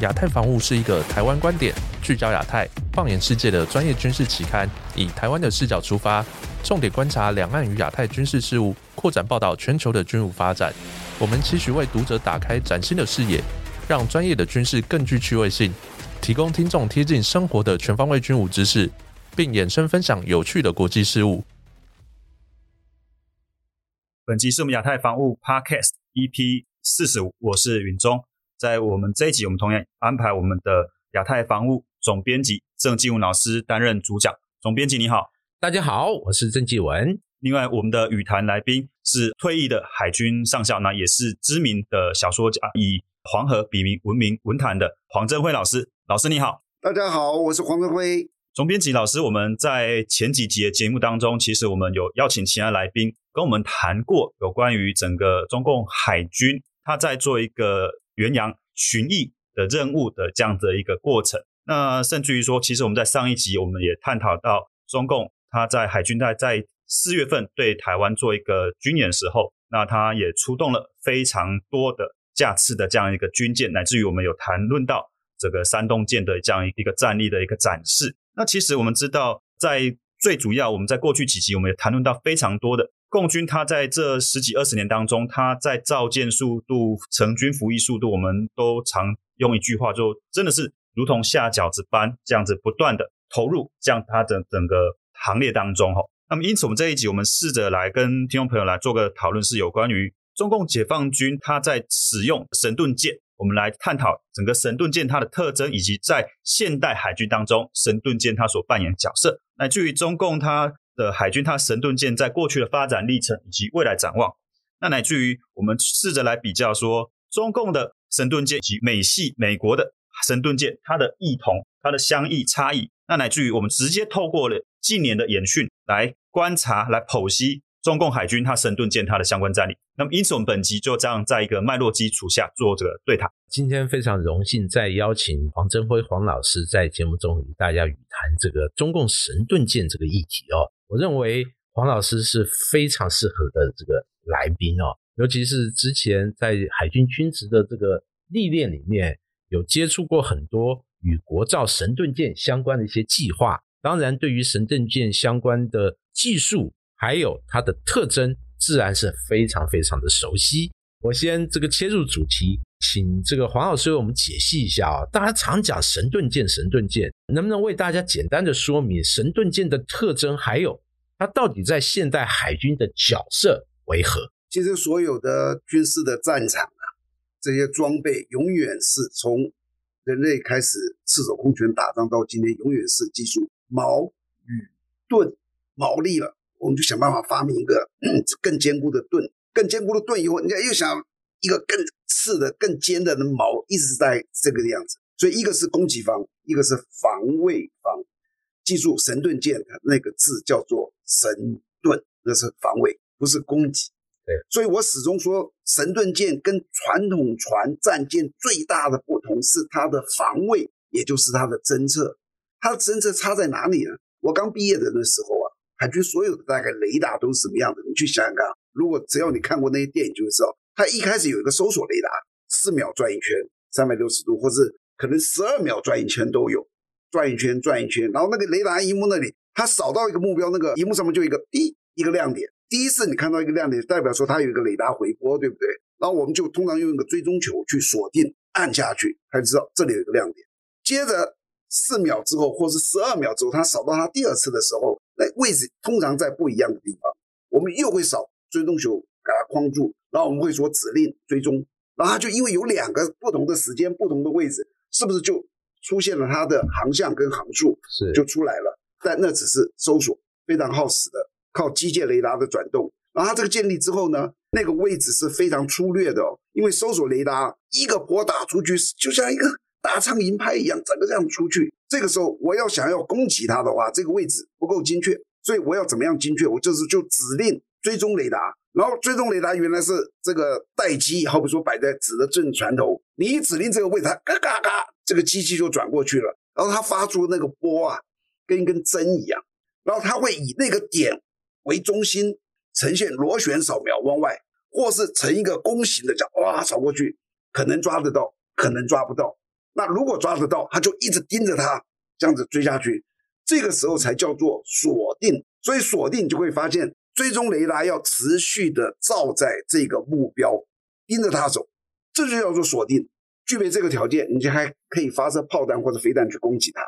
亚太防务是一个台湾观点、聚焦亚太、放眼世界的专业军事期刊，以台湾的视角出发，重点观察两岸与亚太军事事务，扩展报道全球的军务发展。我们期许为读者打开崭新的视野，让专业的军事更具趣味性，提供听众贴近生活的全方位军武知识，并衍生分享有趣的国际事务。本集是我们亚太防务 Podcast EP 四十五，我是云中。在我们这一集，我们同样安排我们的亚太防务总编辑郑继文老师担任主讲。总编辑你好，大家好，我是郑继文。另外，我们的语坛来宾是退役的海军上校，那也是知名的小说家，以黄河笔名闻名文坛的黄振辉老师。老师你好，大家好，我是黄振辉。总编辑老师，我们在前几集的节目当中，其实我们有邀请其他来宾跟我们谈过有关于整个中共海军，他在做一个。元阳巡弋的任务的这样的一个过程，那甚至于说，其实我们在上一集我们也探讨到，中共他在海军在在四月份对台湾做一个军演时候，那他也出动了非常多的架次的这样一个军舰，乃至于我们有谈论到这个山东舰的这样一个战力的一个展示。那其实我们知道，在最主要我们在过去几集我们也谈论到非常多的。共军它在这十几二十年当中，它在造舰速度、成军服役速度，我们都常用一句话，就真的是如同下饺子般这样子不断的投入，这样它的整个行列当中哈。那么因此，我们这一集我们试着来跟听众朋友来做个讨论，是有关于中共解放军它在使用神盾舰，我们来探讨整个神盾舰它的特征，以及在现代海军当中神盾舰它所扮演角色，乃至于中共它。的海军，它神盾舰在过去的发展历程以及未来展望，那乃至于我们试着来比较说，中共的神盾舰以及美系美国的神盾舰，它的异同、它的相异差异，那乃至于我们直接透过了近年的演训来观察、来剖析中共海军它神盾舰它的相关战力。那么，因此我们本集就这样在一个脉络基础下做这个对谈。今天非常荣幸再邀请黄振辉黄老师在节目中与大家语谈这个中共神盾舰这个议题哦。我认为黄老师是非常适合的这个来宾哦，尤其是之前在海军军职的这个历练里面，有接触过很多与国造神盾舰相关的一些计划。当然，对于神盾舰相关的技术还有它的特征，自然是非常非常的熟悉。我先这个切入主题，请这个黄老师为我们解析一下啊。大家常讲神盾舰，神盾舰，能不能为大家简单的说明神盾舰的特征，还有它到底在现代海军的角色为何？其实所有的军事的战场啊，这些装备永远是从人类开始赤手空拳打仗到今天，永远是技术矛与盾矛利了，我们就想办法发明一个更坚固的盾。更坚固的盾以后，人家又想一个更刺的、更尖的矛，一直在这个样子。所以一个是攻击方，一个是防卫方。记住，神盾舰那个字叫做神盾，那是防卫，不是攻击。对，所以我始终说，神盾舰跟传统船战舰最大的不同是它的防卫，也就是它的侦测。它的侦测差在哪里呢？我刚毕业的那时候啊，海军所有的大概雷达都是什么样的？你去想想看。如果只要你看过那些电影，就会知道，它一开始有一个搜索雷达，四秒转一圈，三百六十度，或是可能十二秒转一圈都有，转一圈转一圈，然后那个雷达荧幕那里，它扫到一个目标，那个荧幕上面就一个滴一个亮点。第一次你看到一个亮点，代表说它有一个雷达回波，对不对？然后我们就通常用一个追踪球去锁定，按下去，它就知道这里有一个亮点。接着四秒之后，或是十二秒之后，它扫到它第二次的时候，那位置通常在不一样的地方，我们又会扫。追踪球给它框住，然后我们会说指令追踪，然后它就因为有两个不同的时间、不同的位置，是不是就出现了它的航向跟航速？是就出来了。但那只是搜索，非常耗时的，靠机械雷达的转动。然后它这个建立之后呢，那个位置是非常粗略的，哦，因为搜索雷达一个波打出去，就像一个大苍蝇拍一样，整个这样出去。这个时候我要想要攻击它的话，这个位置不够精确，所以我要怎么样精确？我就是就指令。追踪雷达，然后追踪雷达原来是这个待机，好比说摆在指的正船头，你一指令这个位置，它嘎嘎嘎，这个机器就转过去了，然后它发出那个波啊，跟一根针一样，然后它会以那个点为中心呈现螺旋扫描往外，或是呈一个弓形的角，哇，扫过去，可能抓得到，可能抓不到。那如果抓得到，它就一直盯着它，这样子追下去，这个时候才叫做锁定。所以锁定就会发现，追踪雷达要持续的照在这个目标，盯着它走，这就叫做锁定。具备这个条件，你就还可以发射炮弹或者飞弹去攻击它。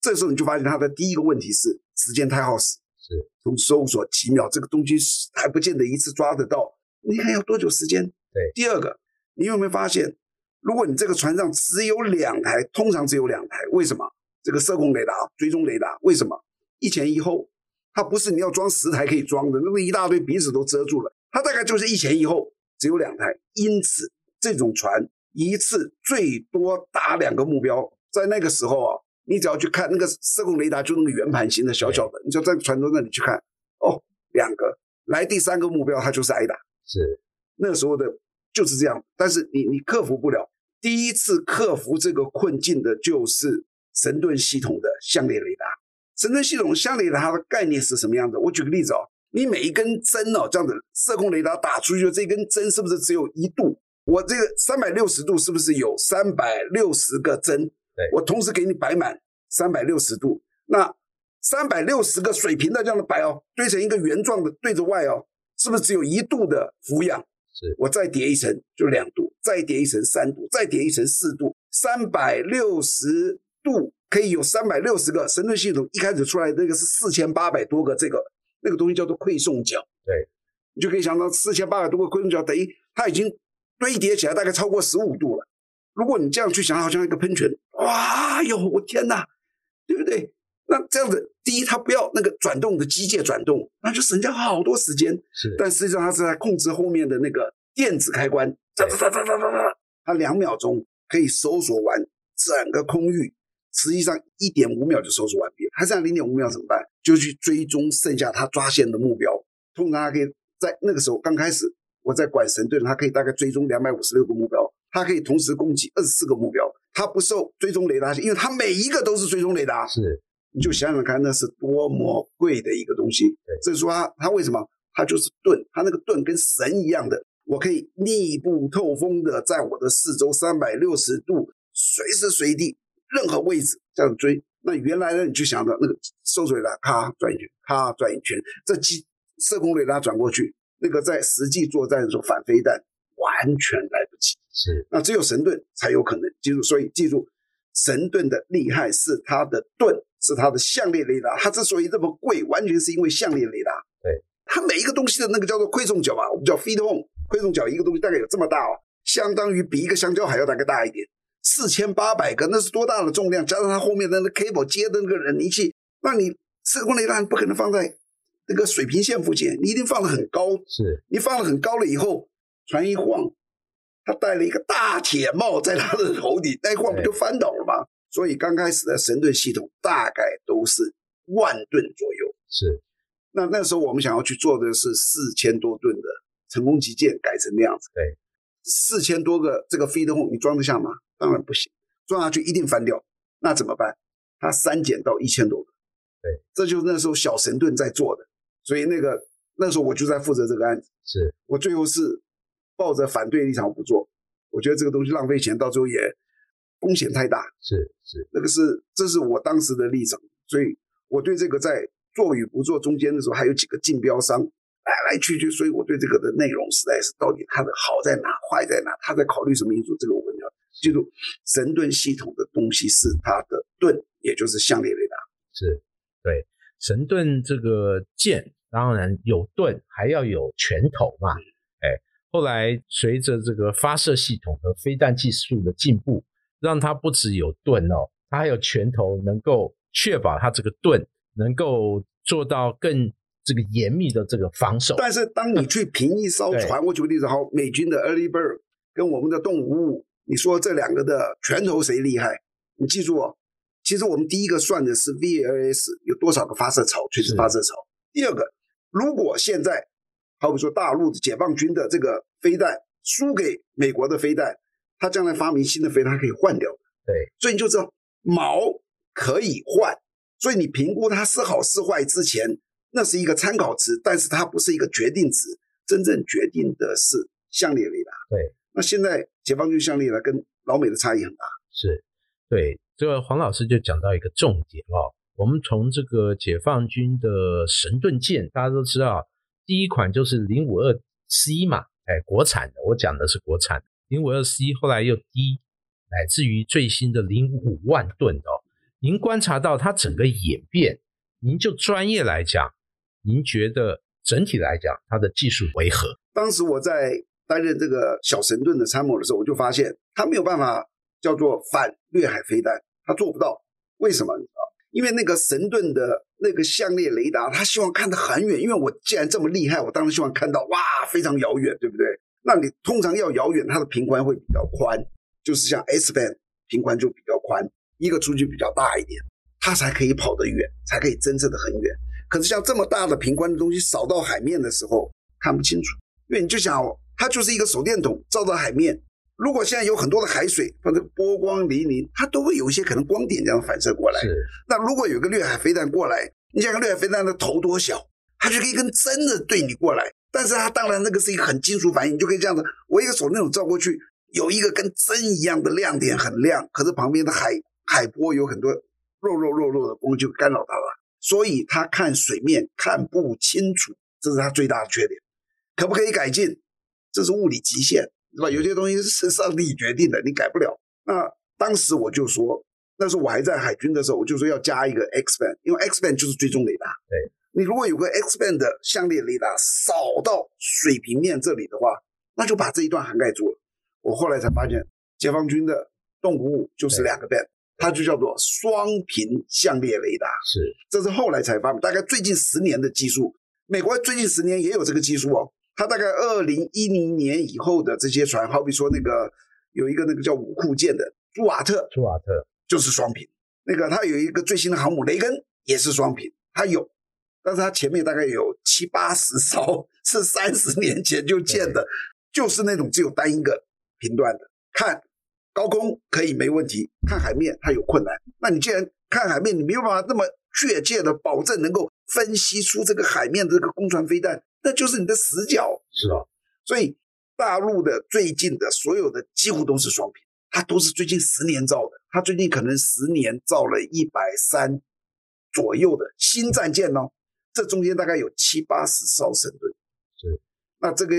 这时候你就发现它的第一个问题是时间太耗时，是从搜索几秒，这个东西还不见得一次抓得到，你还要多久时间？对。第二个，你有没有发现，如果你这个船上只有两台，通常只有两台，为什么？这个射控雷达、追踪雷达，为什么一前一后？它不是你要装十台可以装的，那么一大堆鼻子都遮住了，它大概就是一前一后，只有两台，因此这种船。一次最多打两个目标，在那个时候啊，你只要去看那个射控雷达，就那个圆盘形的小小的，你就在船头那里去看，哦，两个来第三个目标，它就是挨打。是那时候的就是这样，但是你你克服不了。第一次克服这个困境的就是神盾系统的相列雷达。神盾系统相列雷达它的概念是什么样的？我举个例子哦，你每一根针哦，这样子射控雷达打出去的这根针是不是只有一度？我这个三百六十度是不是有三百六十个针？对，我同时给你摆满三百六十度，那三百六十个水平的这样的摆哦，堆成一个圆状的对着外哦，是不是只有一度的俯仰？是，我再叠一层就两度，再叠一层三度，再叠一层四度，三百六十度可以有三百六十个神盾系统。一开始出来那个是四千八百多个，这个那个东西叫做馈送角。对，你就可以想到四千八百多个馈送角，等于它已经。堆叠起来大概超过十五度了。如果你这样去想，好像一个喷泉，哇哟，我天哪，对不对？那这样子，第一，它不要那个转动的机械转动，那就省掉好多时间。是，但实际上它是在控制后面的那个电子开关，哒哒哒哒哒哒哒，它两秒钟可以搜索完整个空域，实际上一点五秒就收拾完毕。还剩零点五秒怎么办？就去追踪剩下他抓线的目标。通常他可以在那个时候刚开始。我在管神盾，他可以大概追踪两百五十六个目标，它可以同时攻击二十四个目标，它不受追踪雷达因为它每一个都是追踪雷达。是，你就想想看，那是多么贵的一个东西。对，这是说它它为什么？它就是盾，它那个盾跟神一样的，我可以密不透风的在我的四周三百六十度，随时随地任何位置这样追。那原来呢，你就想着那个搜索雷达，咔转一圈，咔转一圈，这机射控雷达转过去。那个在实际作战的时候反飞弹完全来不及，是那只有神盾才有可能记住，所以记住神盾的厉害是它的盾，是它的项链雷达。它之所以这么贵，完全是因为项链雷达。对，它每一个东西的那个叫做馈送角啊，我们叫 feed home 馈送角，一个东西大概有这么大哦，相当于比一个香蕉还要大概大一点，四千八百个，那是多大的重量？加上它后面的那 cable 接的那个人力器，那你射控雷达不可能放在。那个水平线附近，你一定放的很高，是你放的很高了以后，船一晃，他戴了一个大铁帽在他的头顶，那一晃不就翻倒了吗？所以刚开始的神盾系统大概都是万吨左右。是，那那时候我们想要去做的是四千多吨的成功级舰改成那样子。对，四千多个这个 feed home 你装得下吗？当然不行，撞下去一定翻掉。那怎么办？他删减到一千多个。对，这就是那时候小神盾在做的。所以那个那时候我就在负责这个案子，是我最后是抱着反对立场不做，我觉得这个东西浪费钱，到最后也风险太大。是是，那个是这是我当时的立场，所以我对这个在做与不做中间的时候，还有几个竞标商来来去去，所以我对这个的内容实在是到底它的好在哪，坏在哪，他在考虑什么因素，这个我们要记住。神盾系统的东西是它的盾，也就是相列雷达，是对。神盾这个剑当然有盾，还要有拳头嘛。哎，后来随着这个发射系统和飞弹技术的进步，让它不只有盾哦，它还有拳头，能够确保它这个盾能够做到更这个严密的这个防守。但是当你去评一艘船，我举个例子，好，美军的 Early Bird 跟我们的动五，你说这两个的拳头谁厉害？你记住哦。其实我们第一个算的是 VLS 有多少个发射槽，垂直发射槽。第二个，如果现在，好比说大陆的解放军的这个飞弹输给美国的飞弹，他将来发明新的飞弹可以换掉。对，所以你就知道毛可以换。所以你评估它是好是坏之前，那是一个参考值，但是它不是一个决定值。真正决定的是相列雷达。对，那现在解放军相列达跟老美的差异很大。是。对，这个黄老师就讲到一个重点哦。我们从这个解放军的神盾舰，大家都知道，第一款就是零五二 C 嘛，哎，国产的，我讲的是国产零五二 C，后来又低，乃至于最新的零五万吨哦。您观察到它整个演变，您就专业来讲，您觉得整体来讲它的技术为何？当时我在担任这个小神盾的参谋的时候，我就发现他没有办法叫做反掠海飞弹，他做不到。为什么？你知道？因为那个神盾的那个相列雷达，他希望看得很远。因为我既然这么厉害，我当然希望看到哇，非常遥远，对不对？那你通常要遥远，它的频宽会比较宽，就是像 S band 频宽就比较宽。一个出去比较大一点，它才可以跑得远，才可以侦测得很远。可是像这么大的平宽的东西扫到海面的时候看不清楚，因为你就想，它就是一个手电筒照到海面。如果现在有很多的海水，或者波光粼粼，它都会有一些可能光点这样反射过来。那如果有个掠海飞弹过来，你想掠海飞弹的头多小，它就可以跟真的对你过来。但是它当然那个是一个很金属反应，你就可以这样子，我一个手电筒照过去，有一个跟针一样的亮点，很亮。可是旁边的海。海波有很多肉肉肉肉的光就干扰它了，所以它看水面看不清楚，这是它最大的缺点。可不可以改进？这是物理极限，是吧？有些东西是上帝决定的，你改不了。那当时我就说，那时候我还在海军的时候，我就说要加一个 X band，因为 X band 就是追踪雷达。对，你如果有个 X band 的相列雷达扫到水平面这里的话，那就把这一段涵盖住了。我后来才发现，解放军的动五五就是两个 band。它就叫做双频相列雷达，是，这是后来才发明，大概最近十年的技术。美国最近十年也有这个技术哦。它大概二零一零年以后的这些船，好比说那个有一个那个叫五库舰的朱瓦特，朱瓦特就是双频。那个它有一个最新的航母雷根也是双频，它有，但是它前面大概有七八十艘，是三十年前就建的，就是那种只有单一个频段的，看。高空可以没问题，看海面它有困难。那你既然看海面，你没有办法那么确切的保证能够分析出这个海面的这个攻船飞弹，那就是你的死角。是啊，所以大陆的最近的所有的几乎都是双屏，它都是最近十年造的。它最近可能十年造了一百三左右的新战舰哦，这中间大概有七八十艘神盾。是，那这个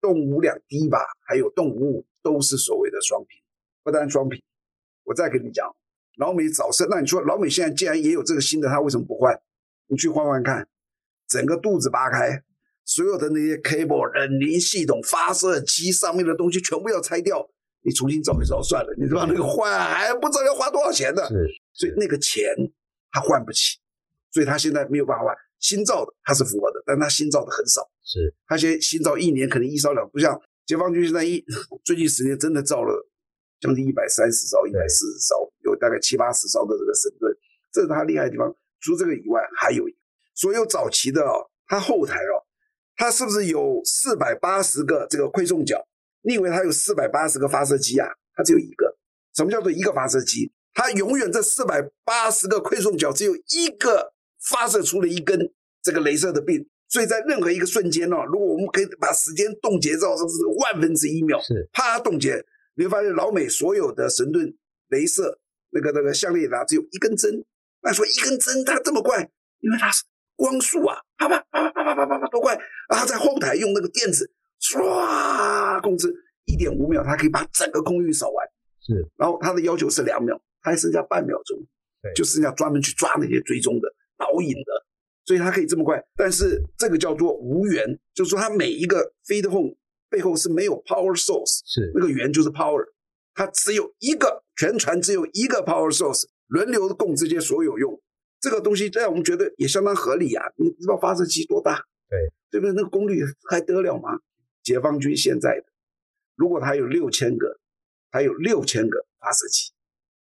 动五两低吧，还有动五五都是所谓的双屏。不单双屏，我再跟你讲，老美早生，那你说老美现在既然也有这个新的，他为什么不换？你去换换看，整个肚子扒开，所有的那些 cable、冷凝系统、发射机上面的东西全部要拆掉，你重新造一造算了，你知道那个换还不知道要花多少钱呢？是，所以那个钱他换不起，所以他现在没有办法换新造的，他是符合的，但他新造的很少，是他现在新造一年可能一烧两，不像解放军现在一 最近十年真的造了。将近一百三十艘、一百四十艘，有大概七八十艘的这个神盾，这是他厉害的地方。除了这个以外，还有所有早期的哦，他后台哦，它是不是有四百八十个这个馈送角？你以为它有四百八十个发射机啊？它只有一个。什么叫做一个发射机？它永远这四百八十个馈送角只有一个发射出了一根这个镭射的病。所以在任何一个瞬间哦，如果我们可以把时间冻结到这是万分之一秒，是啪冻结。你会发现老美所有的神盾镭射那个那个相列达只有一根针，那说一根针它这么快，因为它是光速啊，啪啪啪啪啪啪啪啪多快！然后在后台用那个电子唰控制一点五秒，他可以把整个空域扫完。是，然后他的要求是两秒，他还剩下半秒钟，对，就剩下专门去抓那些追踪的导引的，所以他可以这么快。但是这个叫做无源，就是说它每一个 feed home。背后是没有 power source，是那个源就是 power，它只有一个全船只有一个 power source，轮流供这些所有用。这个东西在我们觉得也相当合理啊。你知道发射器多大？对，对不对？那个功率还得了吗？解放军现在的，如果他有六千个，他有六千个发射器，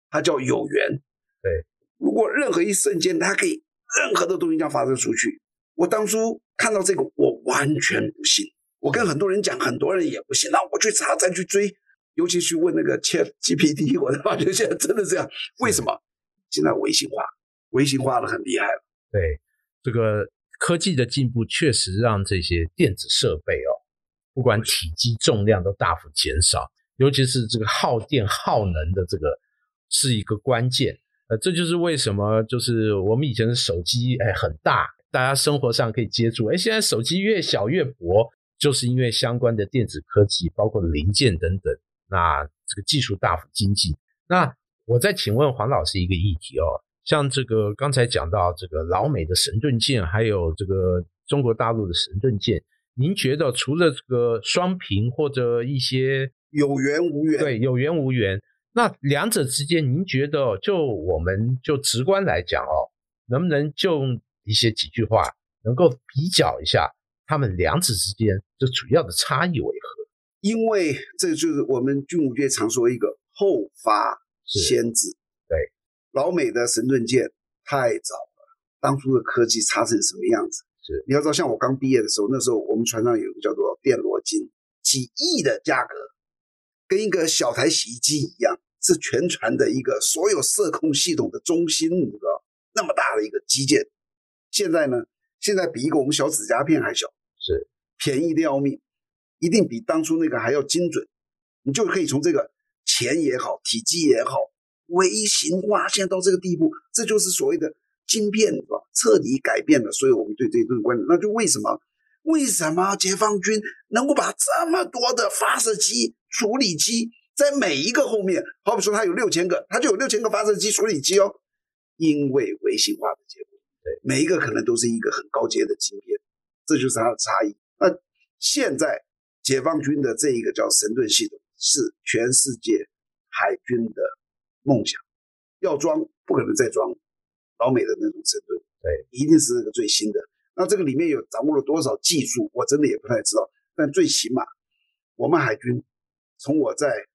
它叫有源。对，如果任何一瞬间它可以任何的东西这样发射出去，我当初看到这个，我完全不信。我跟很多人讲，很多人也不信。那我去查，再去追，尤其去问那个 Chat GPT，我才发觉现在真的这样。为什么？现在微信化，微型化的很厉害了。对，这个科技的进步确实让这些电子设备哦，不管体积、重量都大幅减少，尤其是这个耗电耗能的这个是一个关键。呃，这就是为什么就是我们以前的手机哎很大，大家生活上可以接触，哎，现在手机越小越薄，就是因为相关的电子科技，包括零件等等，那这个技术大幅精进。那我再请问黄老师一个议题哦，像这个刚才讲到这个老美的神盾舰，还有这个中国大陆的神盾舰，您觉得除了这个双屏或者一些有缘无缘？对，有缘无缘。那两者之间，您觉得就我们就直观来讲哦，能不能就一些几句话能够比较一下他们两者之间这主要的差异为何？因为这就是我们军武界常说一个后发先至。对，老美的神盾舰太早了，当初的科技差成什么样子？是，你要知道，像我刚毕业的时候，那时候我们船上有一个叫做电罗金，几亿的价格，跟一个小台洗衣机一样。是全船的一个所有射控系统的中心，你知道那么大的一个基建，现在呢，现在比一个我们小指甲片还小，是便宜的要命，一定比当初那个还要精准。你就可以从这个钱也好，体积也好，微型化现在到这个地步，这就是所谓的晶片？彻底改变了所以我们对这一顿观点。那就为什么？为什么解放军能够把这么多的发射机、处理机？在每一个后面，好比说它有六千个，它就有六千个发射机、处理机哦。因为微型化的结果，对每一个可能都是一个很高阶的晶片，这就是它的差异。那现在解放军的这一个叫神盾系统，是全世界海军的梦想，要装不可能再装老美的那种神盾，对，一定是那个最新的。那这个里面有掌握了多少技术，我真的也不太知道。但最起码，我们海军从我在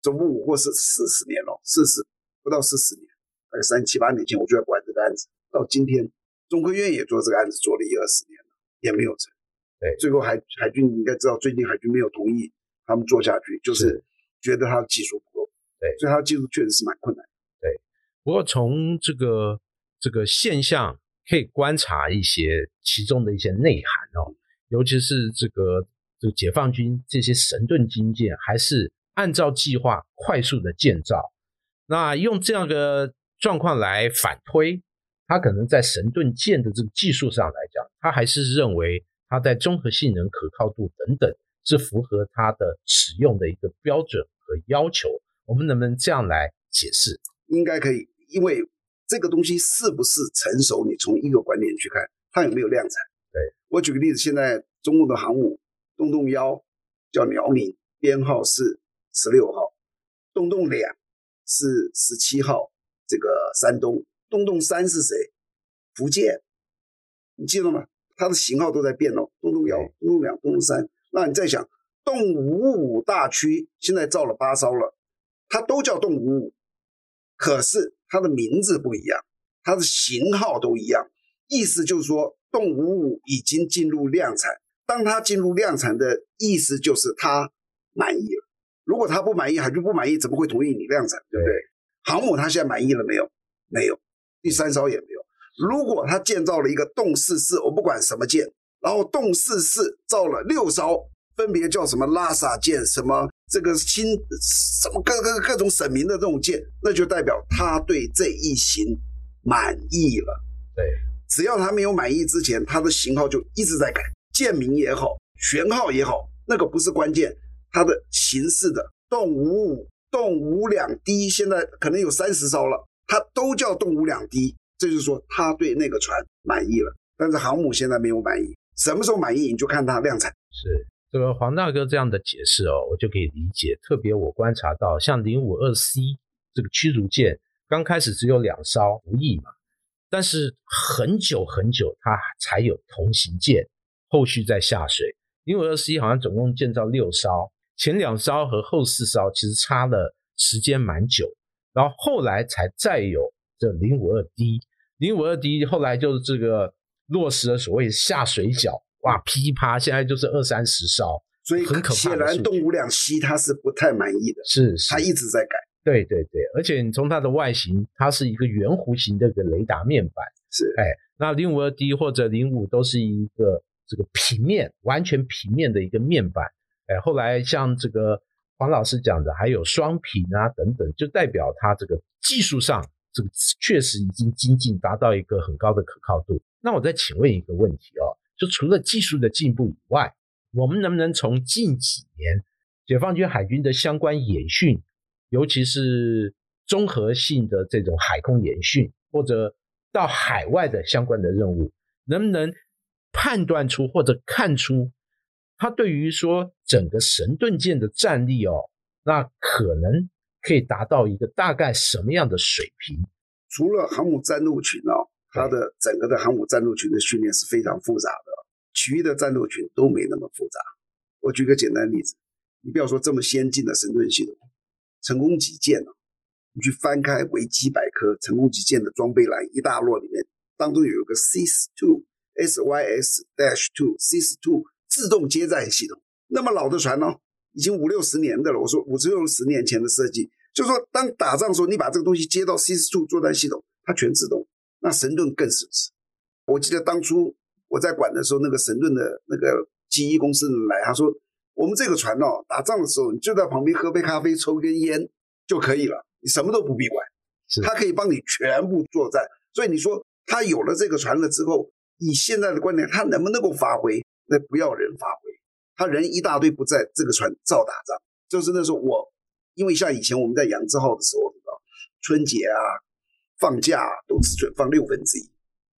总部五或是四十年了，四十不到四十年，大概三七八年前我就在管这个案子，到今天中科院也做这个案子做了一二十年了，也没有成。对，最后海海军你应该知道，最近海军没有同意他们做下去，就是觉得他的技术。对，所以他的技术确实是蛮困难。对，不过从这个这个现象可以观察一些其中的一些内涵哦，尤其是这个这个解放军这些神盾军舰还是。按照计划快速的建造，那用这样的状况来反推，他可能在神盾舰的这个技术上来讲，他还是认为它在综合性能、可靠度等等是符合它的使用的一个标准和要求。我们能不能这样来解释？应该可以，因为这个东西是不是成熟，你从一个观点去看，它有没有量产。对我举个例子，现在中共的航母洞洞幺叫辽宁，编号是。十六号，洞洞两是十七号，这个山东洞洞三是谁？福建，你记得吗？它的型号都在变哦。洞洞幺、洞洞两、洞洞三。那你再想，洞五五大区现在造了八艘了，它都叫动五五，可是它的名字不一样，它的型号都一样。意思就是说，动五五已经进入量产。当它进入量产的意思就是它满意了。如果他不满意，海军不满意，怎么会同意你量产？对不对？航母他现在满意了没有？没有，第三艘也没有。如果他建造了一个动四四，我不管什么舰，然后动四四造了六艘，分别叫什么拉萨舰，什么这个新什么各各各种省名的这种舰，那就代表他对这一型满意了。对，只要他没有满意之前，他的型号就一直在改，舰名也好，舷号也好，那个不是关键。它的形式的动五五、动五两滴，现在可能有三十艘了，它都叫动五两滴，这就是说他对那个船满意了。但是航母现在没有满意，什么时候满意你就看它量产。是这个黄大哥这样的解释哦，我就可以理解。特别我观察到，像零五二 C 这个驱逐舰，刚开始只有两艘无翼嘛，但是很久很久它才有同型舰，后续再下水。零五二 C 好像总共建造六艘。前两艘和后四艘其实差了时间蛮久，然后后来才再有这零五二 D，零五二 D 后来就是这个落实了所谓下水饺，哇噼啪，现在就是二三十艘，所以很可怕。显然动五两栖它是不太满意的，是它一直在改。对对对，而且你从它的外形，它是一个圆弧形的一个雷达面板，是哎，那零五二 D 或者零五都是一个这个平面完全平面的一个面板。哎，后来像这个黄老师讲的，还有双屏啊等等，就代表它这个技术上这个确实已经精进，达到一个很高的可靠度。那我再请问一个问题哦，就除了技术的进步以外，我们能不能从近几年解放军海军的相关演训，尤其是综合性的这种海空演训，或者到海外的相关的任务，能不能判断出或者看出，它对于说整个神盾舰的战力哦，那可能可以达到一个大概什么样的水平？除了航母战斗群哦，它的整个的航母战斗群的训练是非常复杂的。其余的战斗群都没那么复杂。我举个简单例子，你不要说这么先进的神盾系统，成功级舰啊，你去翻开维基百科，成功级舰的装备栏一大摞里面，当中有一个 SIS two SYS dash two SIS two 自动接载系统，那么老的船呢，已经五六十年的了。我说五六十年前的设计，就说当打仗的时候，你把这个东西接到 SIS two 作战系统，它全自动。那神盾更是是，我记得当初。我在管的时候，那个神盾的那个机翼公司来，他说：“我们这个船哦，打仗的时候你就在旁边喝杯咖啡、抽根烟就可以了，你什么都不必管，他可以帮你全部作战。所以你说他有了这个船了之后，以现在的观点，他能不能够发挥？那不要人发挥，他人一大堆不在，这个船照打仗。就是那时候我，因为像以前我们在扬子号的时候，春节啊、放假都只准放六分之一。”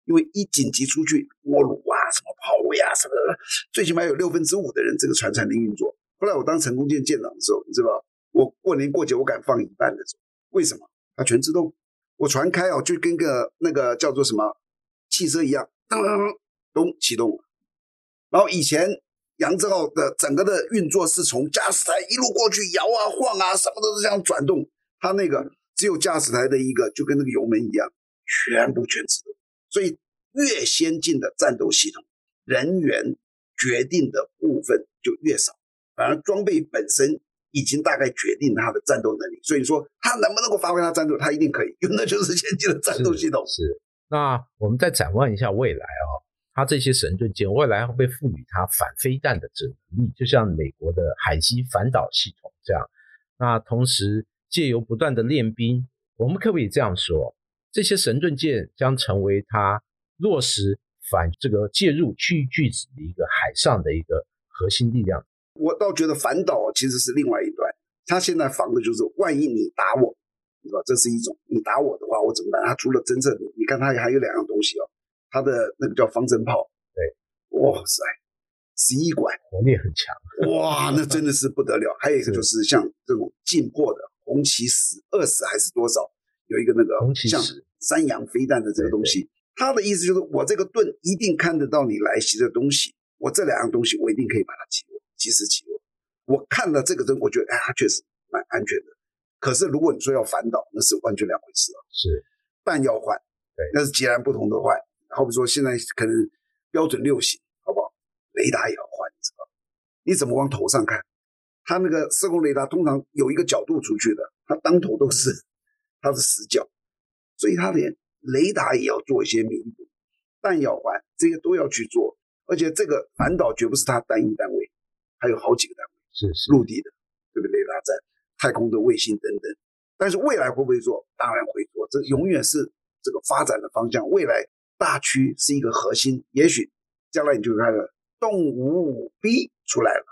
因为一紧急出去，锅炉啊、什么炮位啊什么的，最起码有六分之五的人这个船才能运作。后来我当成功舰舰长的时候，你知道我过年过节我敢放一半的时候，为什么？它全自动，我船开哦，就跟个那个叫做什么汽车一样，噔噔咚启动了。然后以前扬子号的整个的运作是从驾驶台一路过去摇啊晃啊，什么都是这样转动。它那个只有驾驶台的一个，就跟那个油门一样，全部全自动。所以，越先进的战斗系统，人员决定的部分就越少，反而装备本身已经大概决定它的战斗能力。所以说，它能不能够发挥它战斗，它一定可以，因为那就是先进的战斗系统。是。那我们再展望一下未来哦，它这些神盾舰未来会被赋予它反飞弹的这能力，就像美国的海基反导系统这样。那同时借由不断的练兵，我们可不可以这样说？这些神盾舰将成为它落实反这个介入区域拒止的一个海上的一个核心力量。我倒觉得反导其实是另外一端，它现在防的就是万一你打我，你知道这是一种，你打我的话我怎么办？它除了真正，你看它还有两样东西哦，它的那个叫方针炮，对，哇塞，十一管，火力很强，哇，那真的是不得了。还有一个就是像这种进货的红旗十二十还是多少？有一个那个像三洋飞弹的这个东西，他的意思就是我这个盾一定看得到你来袭的东西，我这两样东西我一定可以把它击落，及时击落。我看了这个灯，我觉得哎，它确实蛮安全的。可是如果你说要反导，那是完全两回事了。是弹要换，对，那是截然不同的换。好比说现在可能标准六型，好不好？雷达也要换，你知道你怎么往头上看？它那个射控雷达通常有一个角度出去的，它当头都是。它是死角，所以它连雷达也要做一些弥补，弹药换这些都要去做，而且这个反导绝不是它单一单位，还有好几个单位，是是陆地的，对不对？雷达站、太空的卫星等等。但是未来会不会做？当然会做，这永远是这个发展的方向。未来大区是一个核心，也许将来你就看到动五 B 出来了，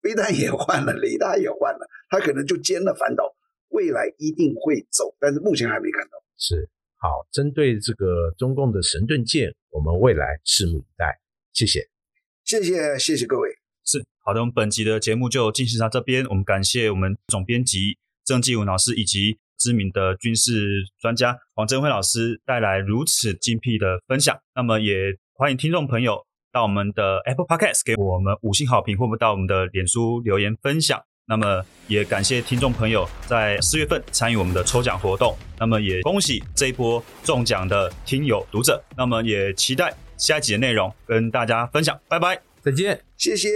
飞弹也换了，雷达也换了，它可能就兼了反导。未来一定会走，但是目前还没看到。是好，针对这个中共的神盾舰，我们未来拭目以待。谢谢，谢谢，谢谢各位。是好的，我们本集的节目就进行到这边。我们感谢我们总编辑郑继文老师以及知名的军事专家黄振辉老师带来如此精辟的分享。那么也欢迎听众朋友到我们的 Apple Podcast 给我们五星好评，或者到我们的脸书留言分享。那么也感谢听众朋友在四月份参与我们的抽奖活动。那么也恭喜这一波中奖的听友读者。那么也期待下一集的内容跟大家分享。拜拜，再见，谢谢。